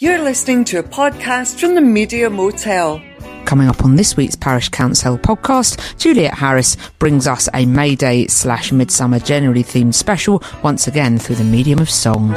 You're listening to a podcast from the Media Motel. Coming up on this week's Parish Counsel podcast, Juliet Harris brings us a May Day slash Midsummer generally themed special, once again through the medium of song.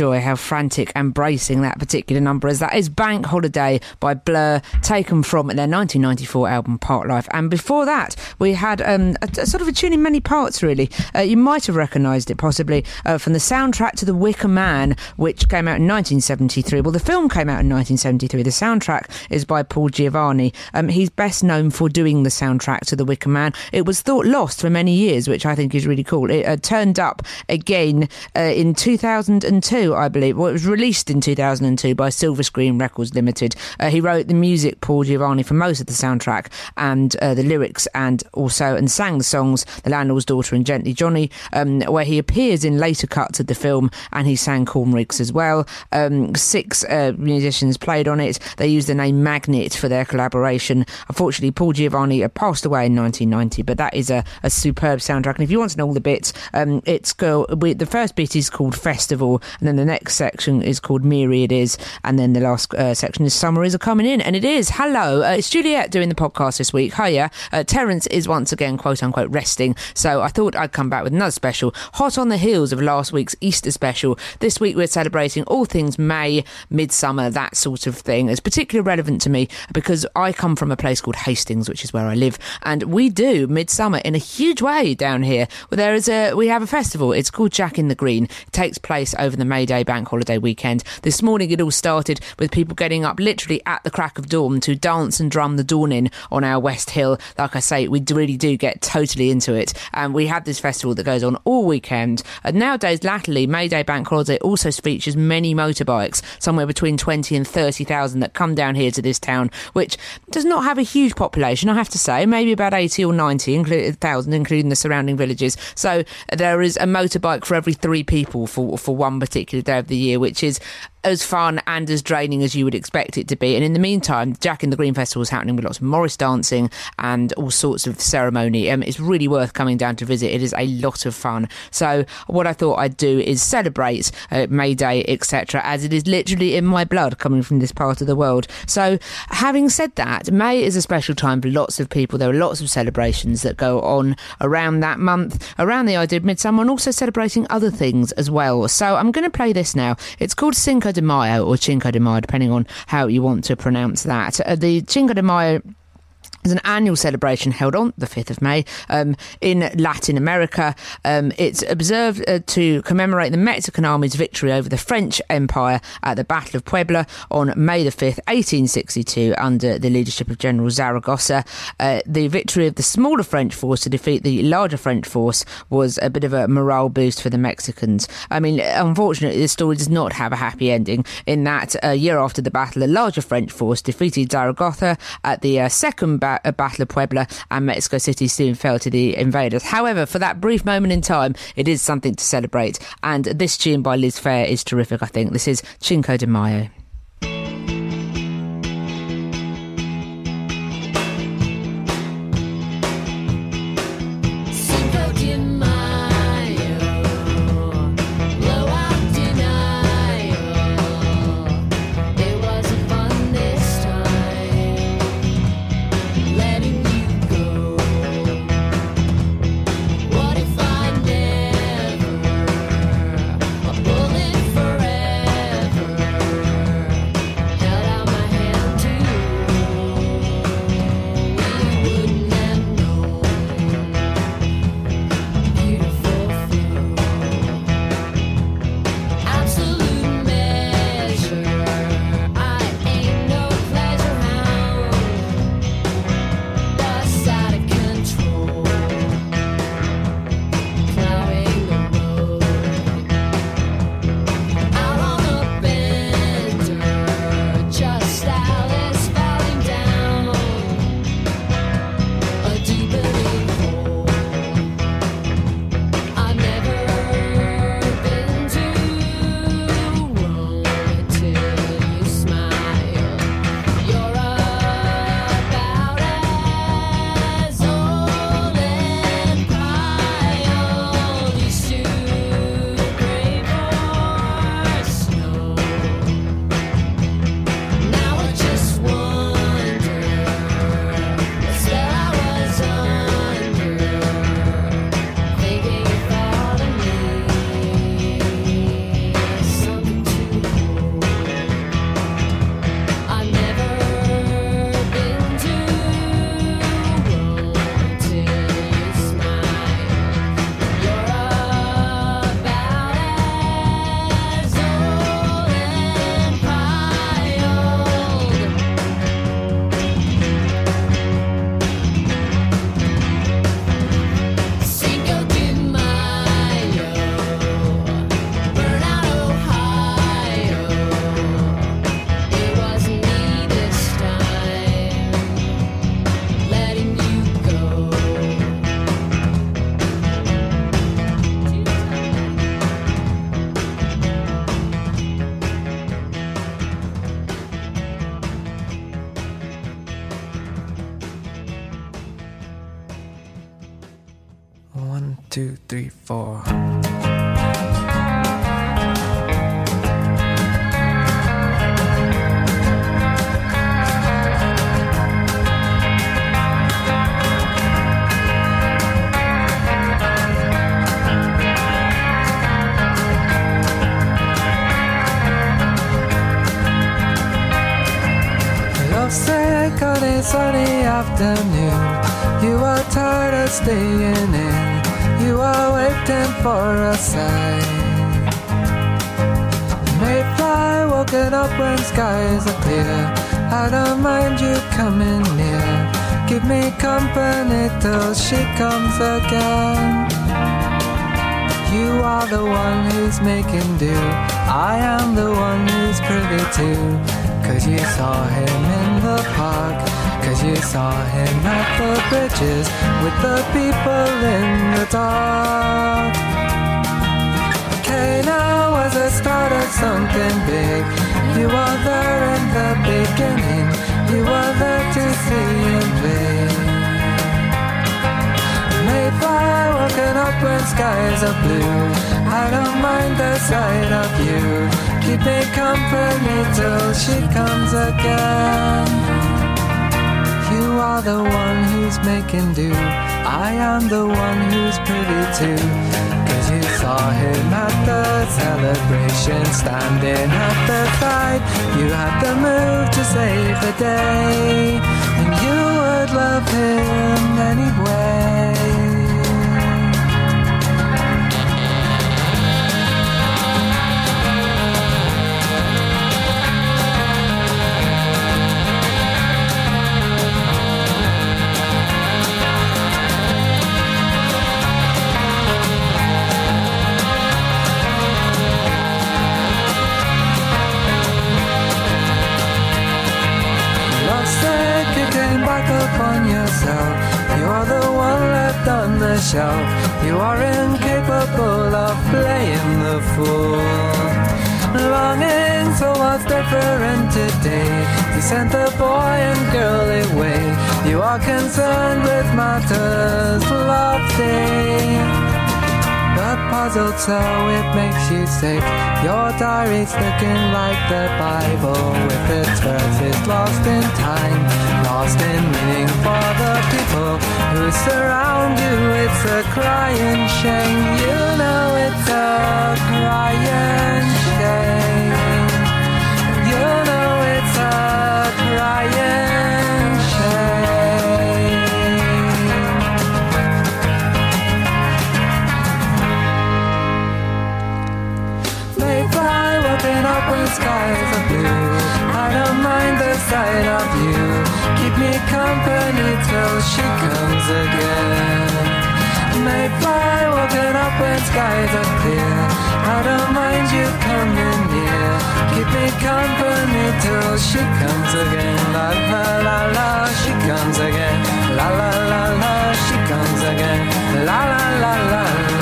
Enjoy how frantic and bracing that particular number is. That is Bank Holiday by Blur, taken from their 1994 album Parklife. And before that, we had um, a, a sort of a tune in many parts, really. Uh, you might have recognised it possibly uh, from the soundtrack to The Wicker Man, which came out in 1973. Well, the film came out in 1973. The soundtrack is by Paul Giovanni. Um, he's best known for doing the soundtrack to The Wicker Man. It was thought lost for many years, which I think is really cool. It uh, turned up again uh, in 2002, I believe. Well, it was released in 2002 by Silver Screen Records Limited. Uh, he wrote the music, Paul Giovanni, for most of the soundtrack and uh, the lyrics, and also and sang the songs "The Landlord's Daughter" and "Gently Johnny," um, where he appears in later cuts of the film, and he sang "Corn Rigs" as well. Um, six uh, musicians played on it. They used the name Magnet for their collaboration. Unfortunately, Paul Giovanni passed away in 1990, but that is a, a superb soundtrack. And if you want to know all the bits, um, it's go. We, the first bit is called Festival, and then the next section is called Mirie It Is, and then the last uh, section is Summer Is a Coming In, and it is. Hello, uh, it's Juliet doing the podcast this week. Hiya. Uh, Terence is once again, quote unquote, resting, so I thought I'd come back with another special, hot on the heels of last week's Easter special. This week we're celebrating all things May, midsummer, that sort of thing. It's particularly relevant to me because I come from a place called Hastings, which is where I live, and we do midsummer in a huge way down here. Well, there is a we have a festival. It's called Jack in the Green. It takes place over the May Day bank holiday weekend. This morning it all started with people getting up literally at the crack of dawn to dance and drum the dawn in on our West Hill. Like I say, we really do get totally into it, and we have this festival that goes on all weekend. And nowadays, latterly, May Day bank holiday also features many motorbikes, somewhere between twenty and thirty thousand that come down here to this town, which does not have a huge population, I have to say, maybe about eighty or ninety thousand, including the surrounding villages. So there is a motorbike for every three people for for one particular day of the year, which is as fun and as draining as you would expect it to be. And in the meantime, Jack in the Green Festival is happening with lots of Morris dancing and all sorts of ceremony. Um, it's really worth coming down to visit. It is a lot of fun. So what I thought I'd do is celebrate uh, May Day, etc., as it is literally in my blood coming from this part of the world. So having said that, May is a special time for lots of people. There are lots of celebrations that go on around that month, around the idea of midsummer, and also celebrating other things as well. So I'm going to play this now. It's called Cinco de Mayo or Cinco de Mayo, depending on how you want to pronounce that. Uh, the Cinco de Mayo is an annual celebration held on the 5th of May um, in Latin America. Um, it's observed uh, to commemorate the Mexican army's victory over the French Empire at the Battle of Puebla on May the 5th, 1862, under the leadership of General Zaragoza. Uh, the victory of the smaller French force to defeat the larger French force was a bit of a morale boost for the Mexicans. I mean, unfortunately, this story does not have a happy ending in that a year after the battle, a larger French force defeated Zaragoza at the uh, second battle ba- Battle of Puebla, and Mexico City soon fell to the invaders. However, for that brief moment in time, it is something to celebrate. And this tune by Liz Phair is terrific, I think. This is Cinco de Mayo. Saw him in the park. Cause you saw him at the bridges with the people in the dark. Cana was the start of something big. You were there in the beginning. You were there to see him play. Mayfly woken up when skies are blue. I don't mind the sight of you. Keep me company till she comes again. You are the one who's making do. I am the one who's privy to. Cause you saw him at the celebration, standing at the side. You had the move to save the day. And you would love him anyway. Shelf. You are incapable of playing the fool. Longing for what's different today. You sent the boy and girl away. You are concerned with matters. But puzzled so it makes you sick. Your diary's looking like the Bible with its verses lost in time, lost in meaning people who surround you. It's a crying shame, you know it's a crying shame. You know it's a crying shame. Mayfly woken up when skies of blue. I don't mind the sight of you. Company till she comes again. Mayfly woken up when skies are clear. I don't mind you coming near. Keep me company till she comes again. La la la la, she comes again. La la la la, she comes again. La la la la la.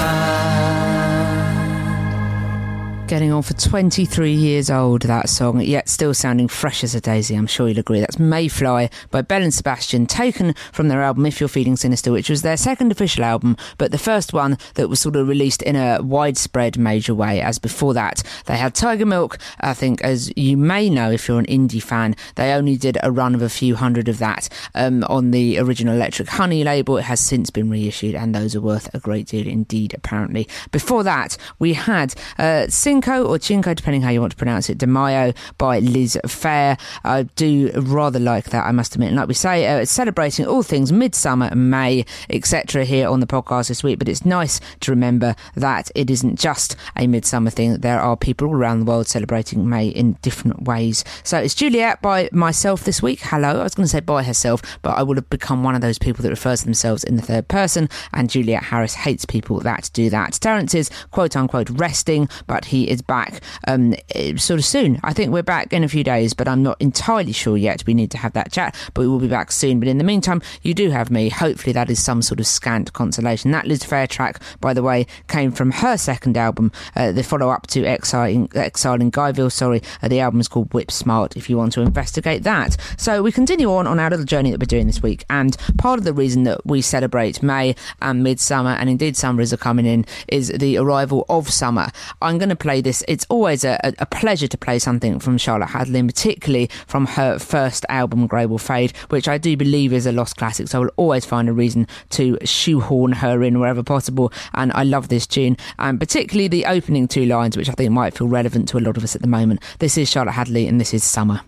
Getting on for 23 years old, that song, yet still sounding fresh as a daisy, I'm sure you'll agree. That's Mayfly by Belle and Sebastian, taken from their album If You're Feeling Sinister, which was their second official album, but the first one that was sort of released in a widespread major way, as before that. They had Tigermilk, I think, as you may know if you're an indie fan, they only did a run of a few hundred of that um, on the original Electric Honey label. It has since been reissued, and those are worth a great deal indeed, apparently. Before that, we had uh, Cinco or Cinco, depending how you want to pronounce it, De Mayo by Liz Phair. I do rather like that, I must admit. And like we say, uh, it's celebrating all things midsummer, May, etc. here on the podcast this week. But it's nice to remember that it isn't just a midsummer thing. There are people all around the world celebrating May in different ways. So it's Juliet by myself this week. Hello. I was going to say by herself, but I would have become one of those people that refers to themselves in the third person. And Juliet Harris hates people that do that. Terence is quote unquote resting, but he Is back um, eh, sort of soon. I think we're back in a few days, but I'm not entirely sure yet. We need to have that chat, but we will be back soon. But in the meantime, you do have me. Hopefully, that is some sort of scant consolation. That Liz Phair track, by the way, came from her second album, uh, the follow up to Exile in, Exile in Guyville. Sorry, uh, the album is called Whip Smart. If you want to investigate that, so we continue on on our little journey that we're doing this week, and part of the reason that we celebrate May and Midsummer, and indeed summers are coming in, is the arrival of summer. I'm going to play this. It's always a, a, a pleasure to play something from Charlotte Hatherley, particularly from her first album, Grey Will Fade, which I do believe is a lost classic. So I will always find a reason to shoehorn her in wherever possible. And I love this tune, and particularly the opening two lines, which I think might feel relevant to a lot of us at the moment. This is Charlotte Hatherley, and this is Summer.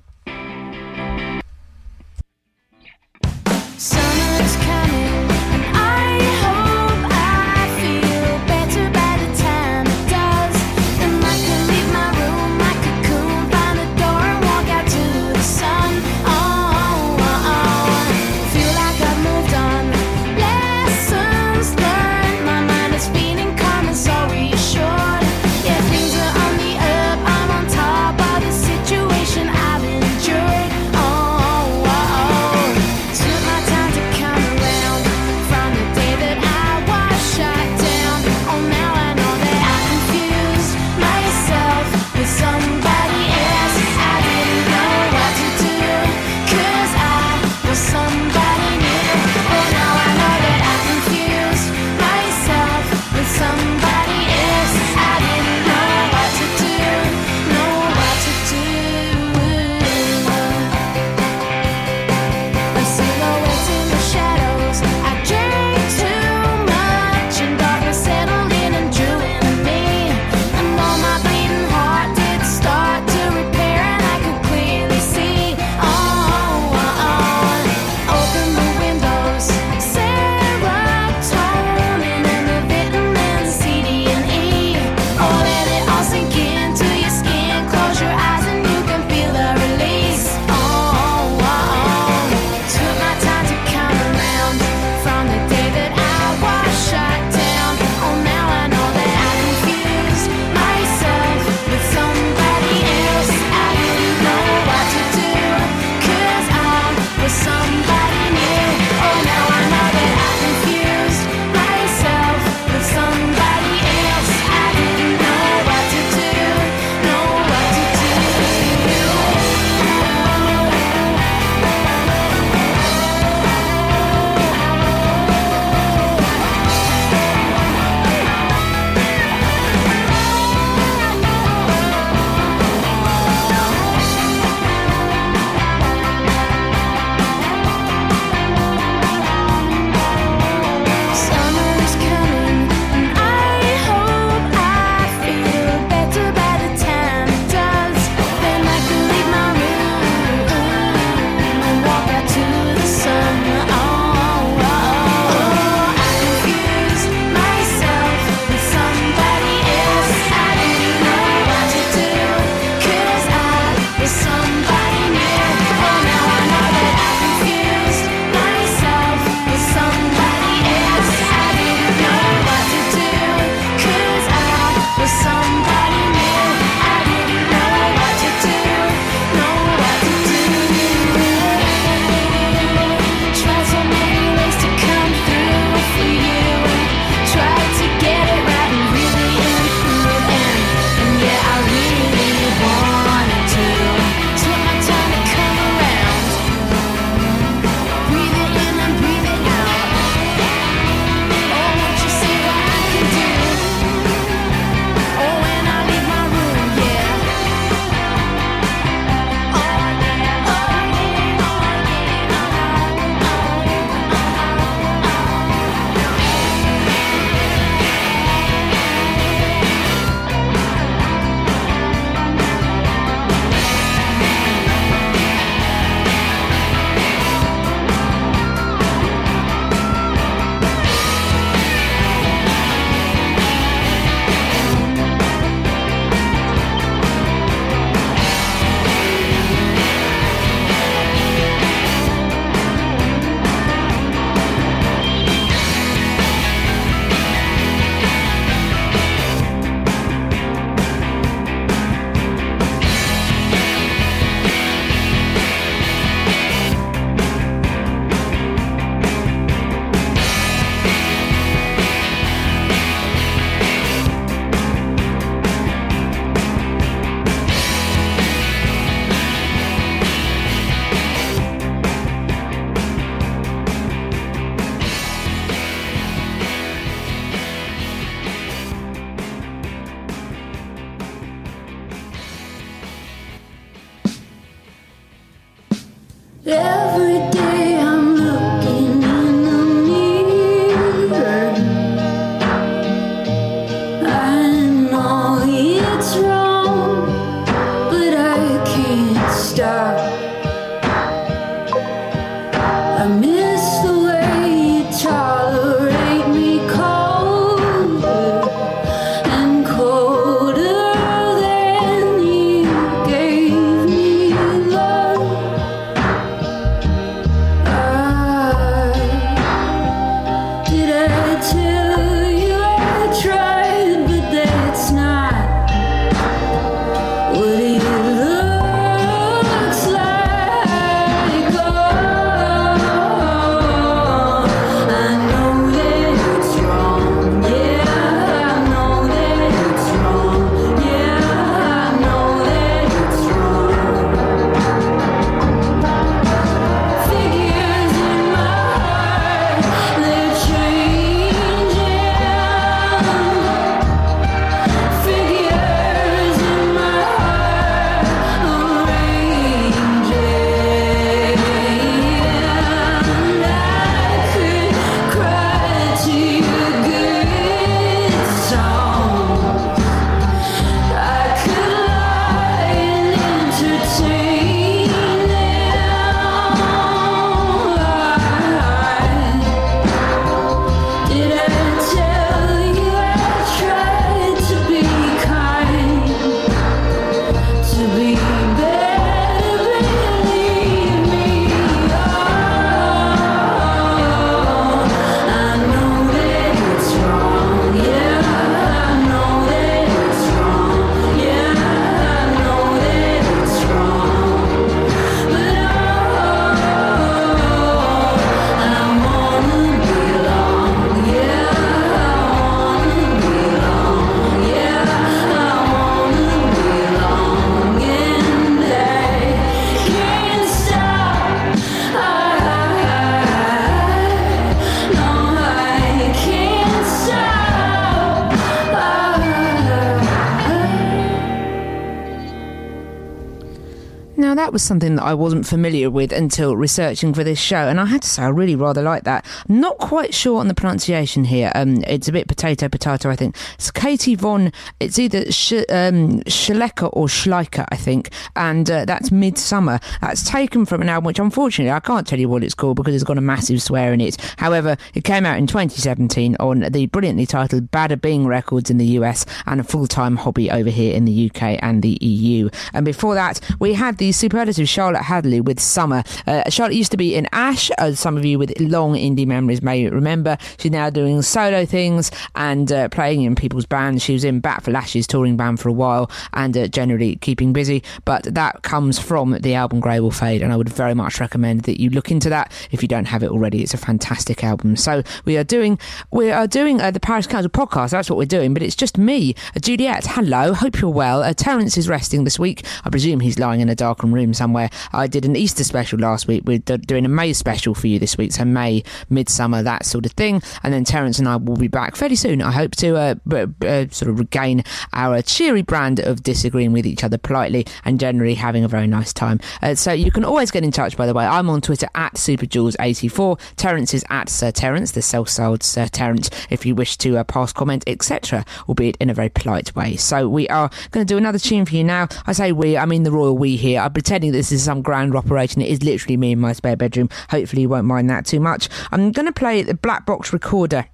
Now, that was something that I wasn't familiar with until researching for this show, and I had to say I really rather like that. Not quite sure on the pronunciation here. Um, it's a bit potato potato, I think. It's Katie Von. It's either Sh- um, Schlecker or Schleicher, I think, and uh, that's Midsummer. That's taken from an album which, unfortunately, I can't tell you what it's called because it's got a massive swear in it. However, it came out in 2017 on the brilliantly titled Bada Bing Records in the US and a full time hobby over here in the UK and the EU. And before that, we had the superlative Charlotte Hatherley with Summer. Uh, Charlotte used to be in Ash, as some of you with long indie memories may remember. She's now doing solo things and uh, playing in people's bands. She was in Bat for Lashes touring band for a while and uh, generally keeping busy. But that comes from the album Grey Will Fade, and I would very much recommend that you look into that if you don't have it already. It's a fantastic album. So we are doing we are doing uh, the Parish Counsel podcast. That's what we're doing, but it's just me, uh, Juliet. Hello, hope you're well. Uh, Terence is resting this week. I presume he's lying in a dark room somewhere. I did an Easter special last week. We're doing a May special for you this week, so May, midsummer, that sort of thing. And then Terence and I will be back fairly soon. I hope to uh, b- b- uh, sort of regain our cheery brand of disagreeing with each other politely and generally having a very nice time. Uh, so you can always get in touch. By the way, I'm on Twitter at SuperJules84. Terence is at Sir Terence, the self-styled Sir Terence. If you wish to uh, pass comment, etc., albeit in a very polite way. So we are going to do another tune for you now. I say we, I mean the royal we here. I'm pretending this is some grand operation. It is literally me in my spare bedroom. Hopefully you won't mind that too much. I'm going to play the Black Box Recorder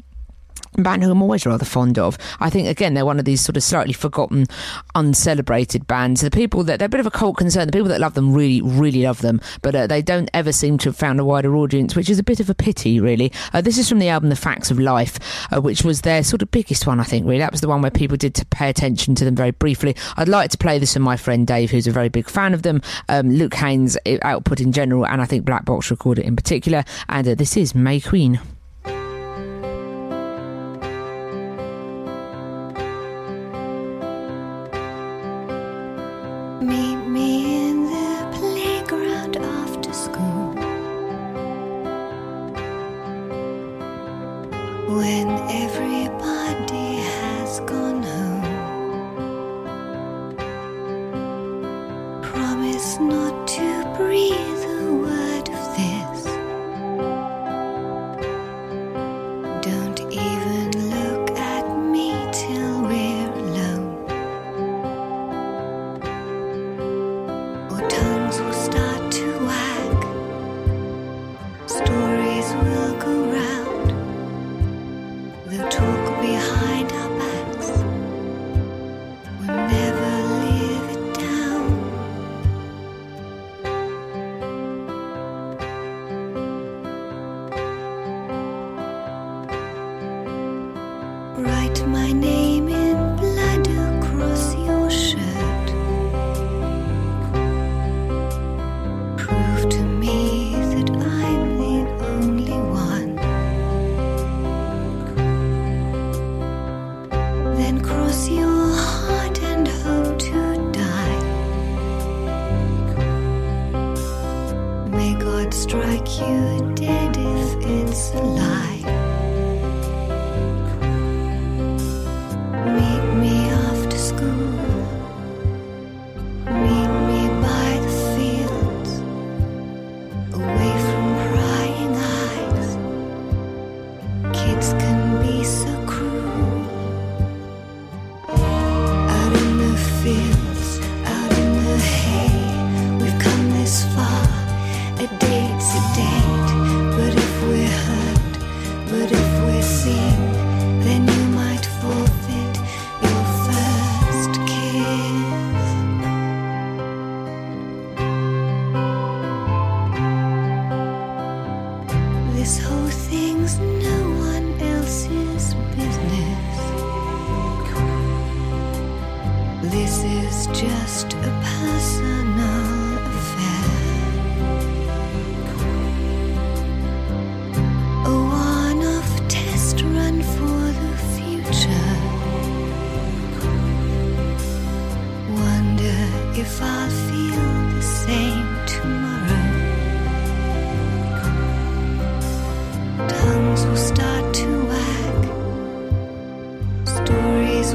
band who I'm always rather fond of. I think again they're one of these sort of slightly forgotten, uncelebrated bands. The people that they're a bit of a cult concern. The people that love them really, really love them, but uh, they don't ever seem to have found a wider audience, which is a bit of a pity, really. Uh, this is from the album The Facts of Life, uh, which was their sort of biggest one, I think. Really, that was the one where people did to pay attention to them very briefly. I'd like to play this with my friend Dave, who's a very big fan of them. Um, Luke Haines' output in general, and I think Black Box Recorder in particular. And uh, this is May Queen.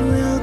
Will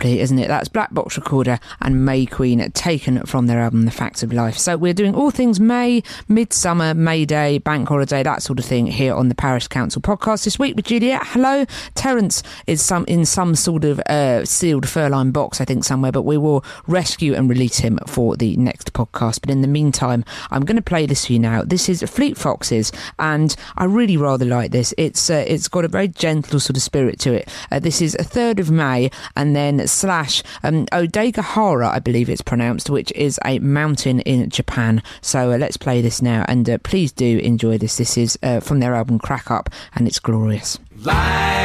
lovely, isn't it? That's Black Box Recorder and May Queen taken from their album The Facts of Life. So we're doing all things May, Midsummer, May Day, Bank Holiday, that sort of thing here on the Parish Counsel podcast this week with Juliet. Hello. Terence is some in some sort of uh, sealed furline box, I think, somewhere, but we will rescue and release him for the next podcast. But in the meantime, I'm going to play this for you now. This is Fleet Foxes, and I really rather like this. It's uh, it's got a very gentle sort of spirit to it. Uh, this is a third of May, and then slash um, Odaigahara, I believe it's pronounced, which is a mountain in Japan. So uh, let's play this now, and uh, please do enjoy this. This is uh, from their album Crack Up, and it's glorious. Light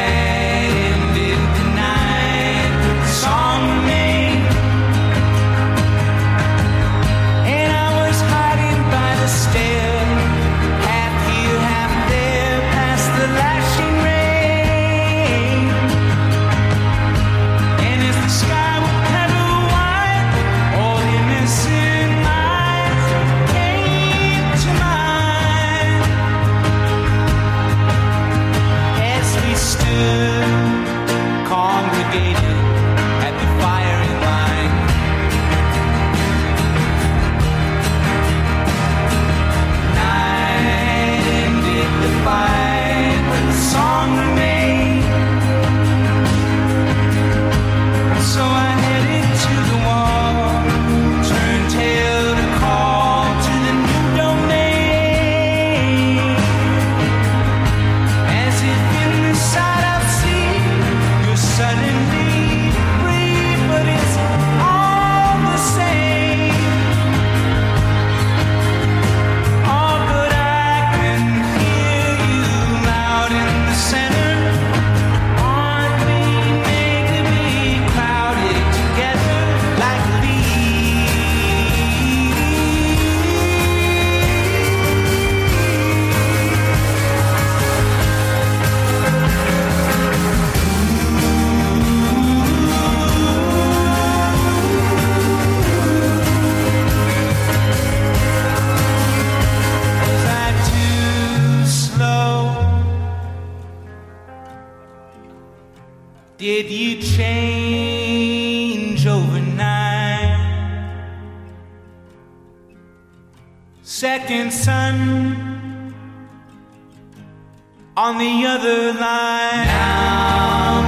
Second son on the other line. Now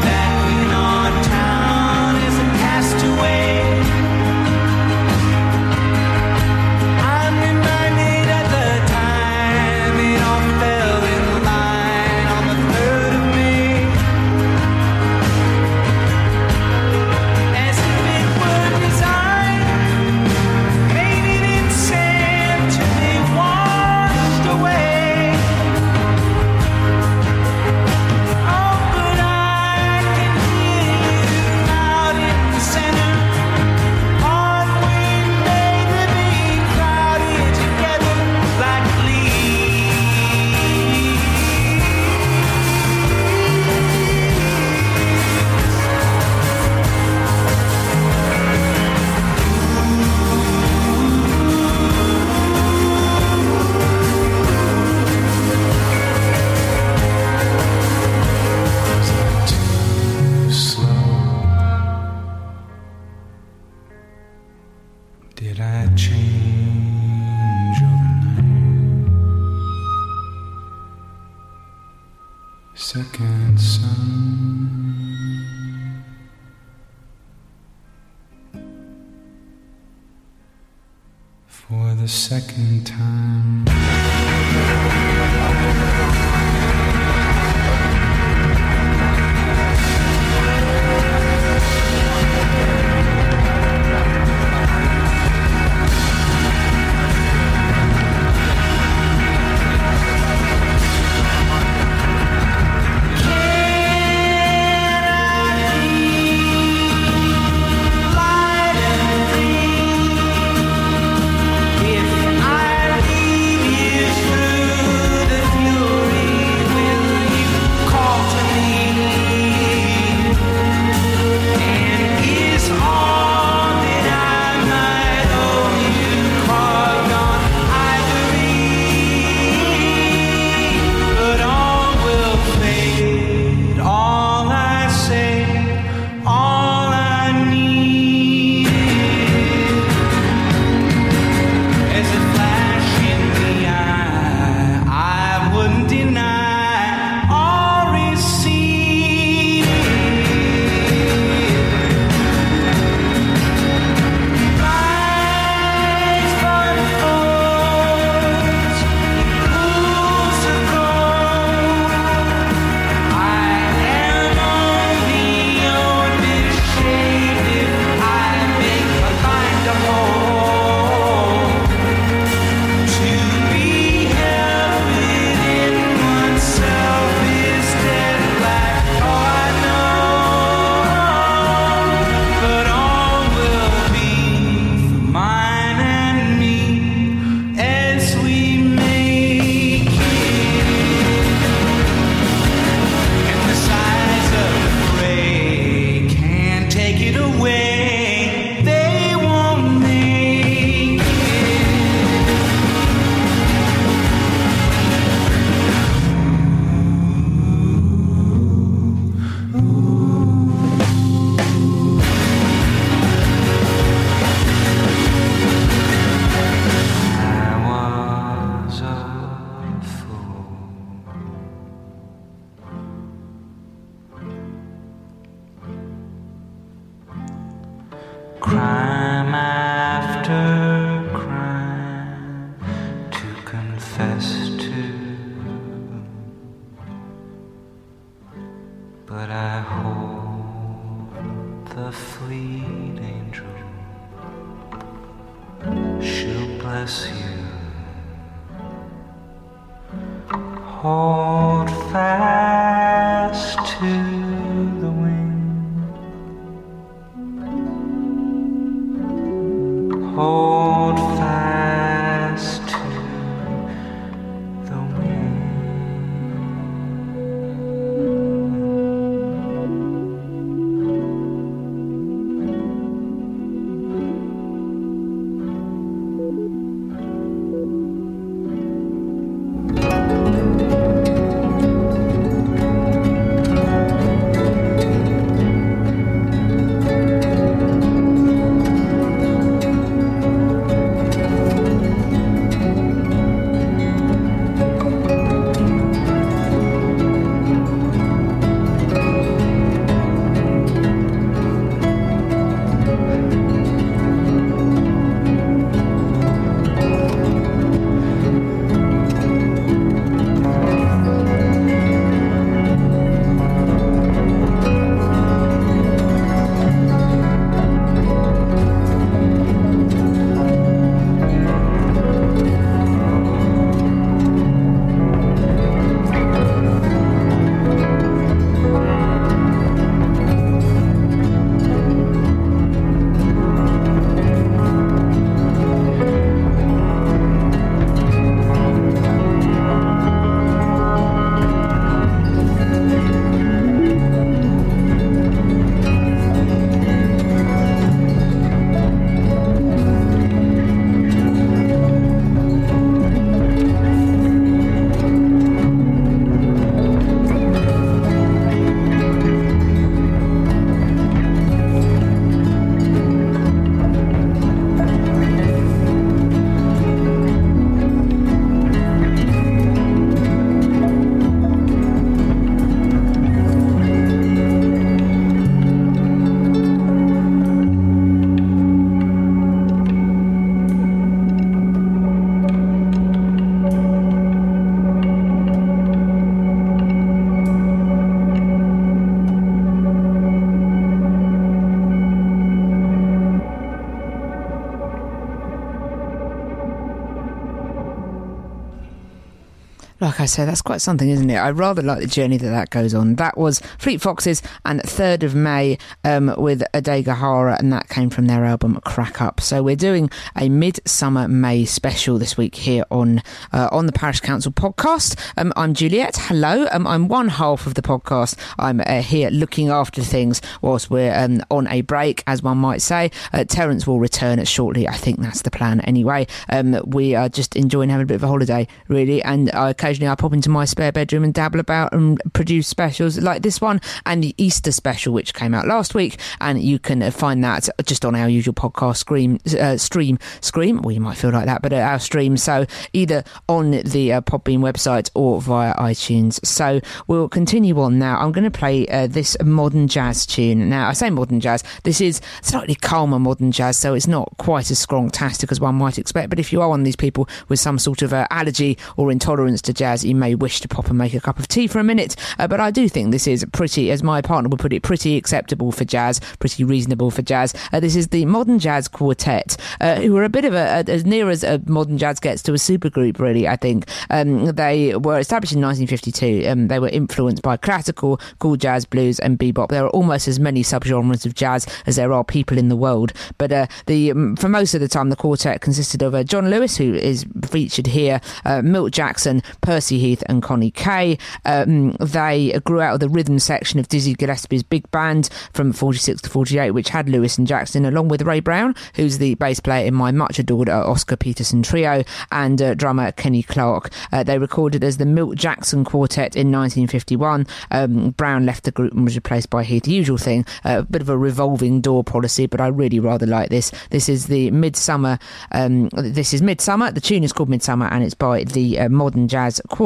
Say, that's quite something, isn't it? I rather like the journey that that goes on. That was Fleet Foxes and 3rd of May um, with Adegahara, and that came from their album Crack Up. So we're doing a midsummer May special this week here on uh, on the Parish Counsel podcast. Um, I'm Juliet. Hello. Um, I'm one half of the podcast. I'm uh, here looking after things whilst we're um, on a break, as one might say. Uh, Terence will return shortly. I think that's the plan anyway. Um, we are just enjoying having a bit of a holiday, really, and I occasionally I pop into my spare bedroom and dabble about and produce specials like this one and the Easter special, which came out last week. And you can uh, find that just on our usual podcast scream, uh, stream, scream. Well, you might feel like that, but our stream. So either on the uh, Podbean website or via iTunes. So we'll continue on now. I'm going to play uh, this modern jazz tune. Now, I say modern jazz, this is slightly calmer modern jazz, so it's not quite as strong-tastic as one might expect. But if you are one of these people with some sort of uh, allergy or intolerance to jazz, you may wish to pop and make a cup of tea for a minute. Uh, but I do think this is pretty, as my partner would put it, pretty acceptable for jazz, pretty reasonable for jazz. Uh, this is the Modern Jazz Quartet, uh, who are a bit of a, a as near as a modern jazz gets to a supergroup, really. I think um, they were established in 1952. Um, they were influenced by classical, cool jazz, blues, and bebop. There are almost as many subgenres of jazz as there are people in the world. But uh, the um, for most of the time, the quartet consisted of uh, John Lewis, who is featured here, uh, Milt Jackson, Percy Heath, and Connie Kay. Um, they grew out of the rhythm section of Dizzy Gillespie's big band from 46 to 48, which had Lewis and Jackson, along with Ray Brown, who's the bass player in my much adored uh, Oscar Peterson trio, and uh, drummer Kenny Clarke. Uh, they recorded as the Milt Jackson Quartet in 1951. Um, Brown left the group and was replaced by Heath. Usual thing, a bit of a revolving door policy, but I really rather like this. This is the Midsummer. Um, this is Midsummer. The tune is called Midsummer, and it's by the uh, Modern Jazz Quartet,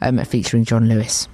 um, featuring John Lewis.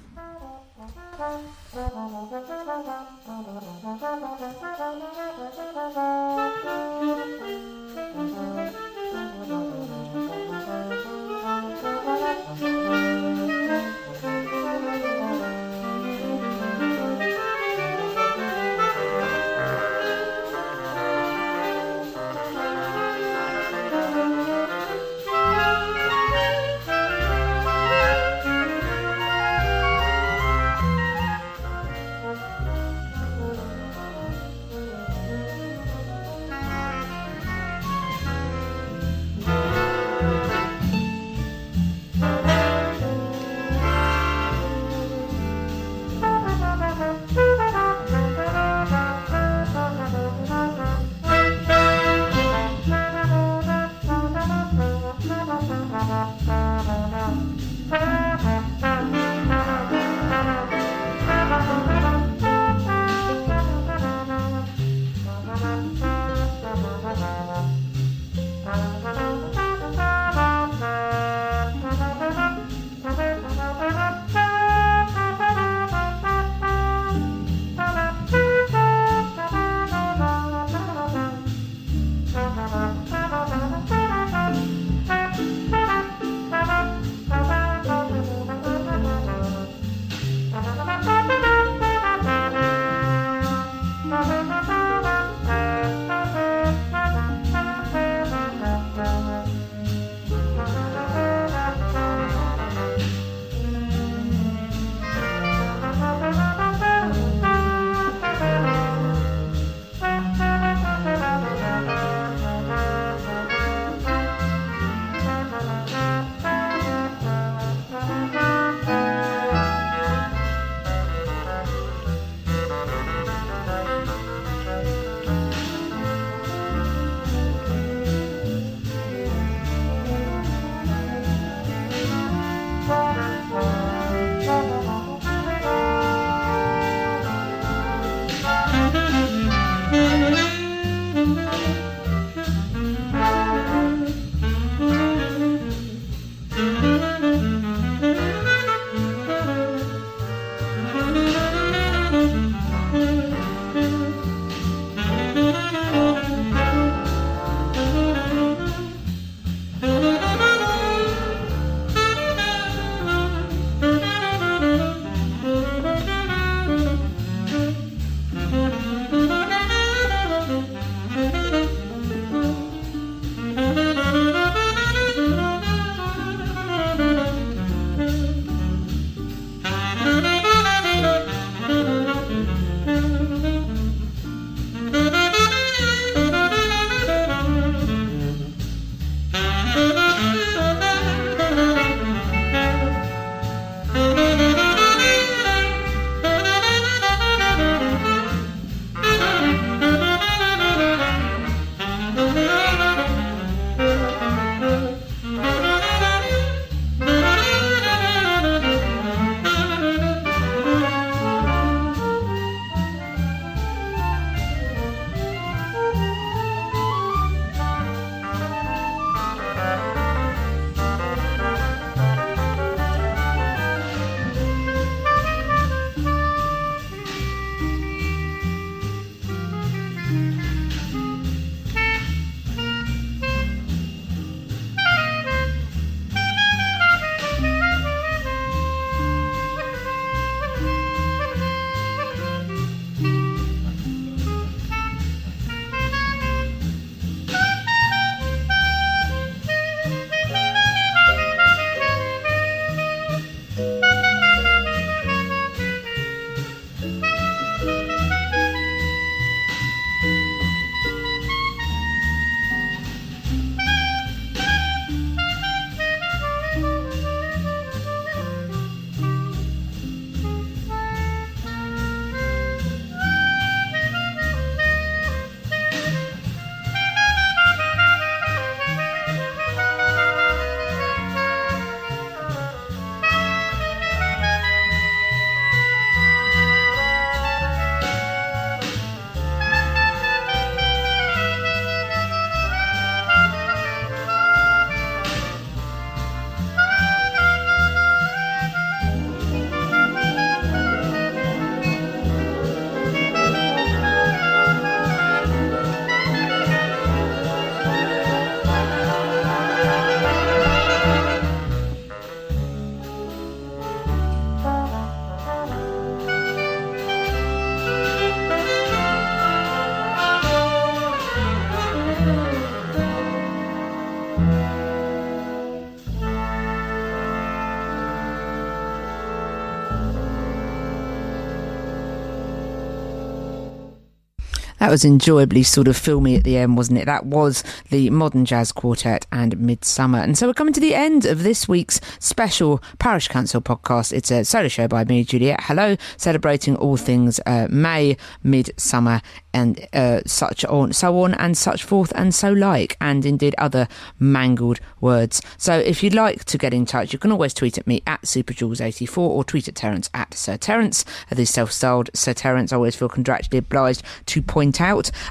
Was enjoyably sort of filmy at the end, wasn't it? That was the Modern Jazz Quartet and Midsummer. And so we're coming to the end of this week's special Parish Counsel podcast. It's a solo show by me, Juliet. Hello, celebrating all things uh, May, Midsummer, and uh, such on, so on and such forth, and so like, and indeed other mangled words. So if you'd like to get in touch, you can always tweet at me at SuperJules84 or tweet at Terence at Sir Terence, the self-styled Sir Terence. I always feel contractually obliged to point out.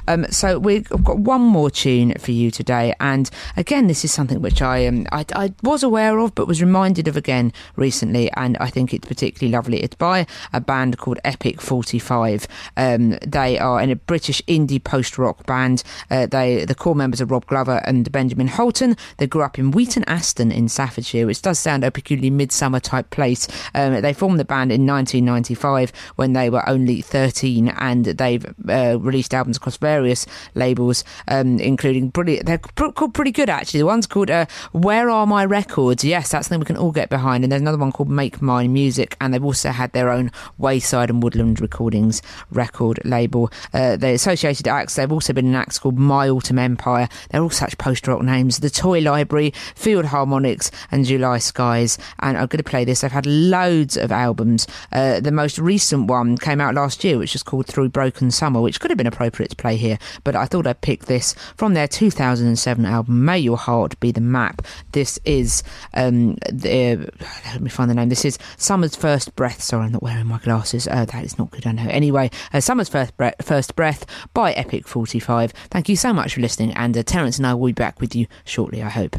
Um, so we've got one more tune for you today, and again, this is something which I um, I, I was aware of, but was reminded of again recently, and I think it's particularly lovely. It's by a band called Epic45. Um, they are in a British indie post rock band. Uh, they the core members are Rob Glover and Benjamin Holton. They grew up in Wheaton Aston in Staffordshire, which does sound a peculiarly midsummer type place. Um, they formed the band in 1995 when they were only 13, and they've uh, released albums across various labels, um, including brilliant. They're called pretty good actually. The one's called uh, "Where Are My Records." Yes, that's something we can all get behind. And there's another one called "Make My Music," and they've also had their own Wayside and Woodland Recordings record label. Uh, the associated acts. They've also been in acts called My Autumn Empire. They're all such post rock names. The Toy Library, Field Harmonics, and July Skies. And I'm going to play this. They've had loads of albums. Uh, the most recent one came out last year, which is called Through Broken Summer, which could have been appropriate to play here, but I thought I'd pick this from their 2007 album, May Your Heart Be the Map. This is, um, the, let me find the name. This is Summer's First Breath. Sorry, I'm not wearing my glasses. Uh, that is not good, I know. Anyway, uh, Summer's First, Bre- First Breath by Epic45. Thank you so much for listening, and uh, Terence and I will be back with you shortly, I hope.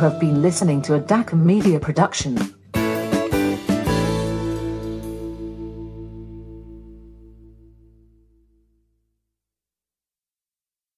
Have been listening to a DACA Media production.